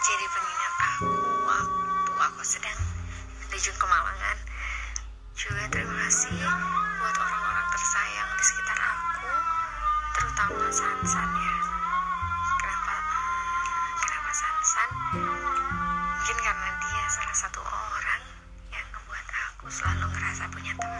jadi pengingat aku waktu aku sedang terjun kemalangan juga terima kasih buat orang-orang tersayang di sekitar aku terutama Sansan ya. Kenapa kenapa Sansan? Mungkin karena dia salah satu orang yang membuat aku selalu ngerasa punya teman.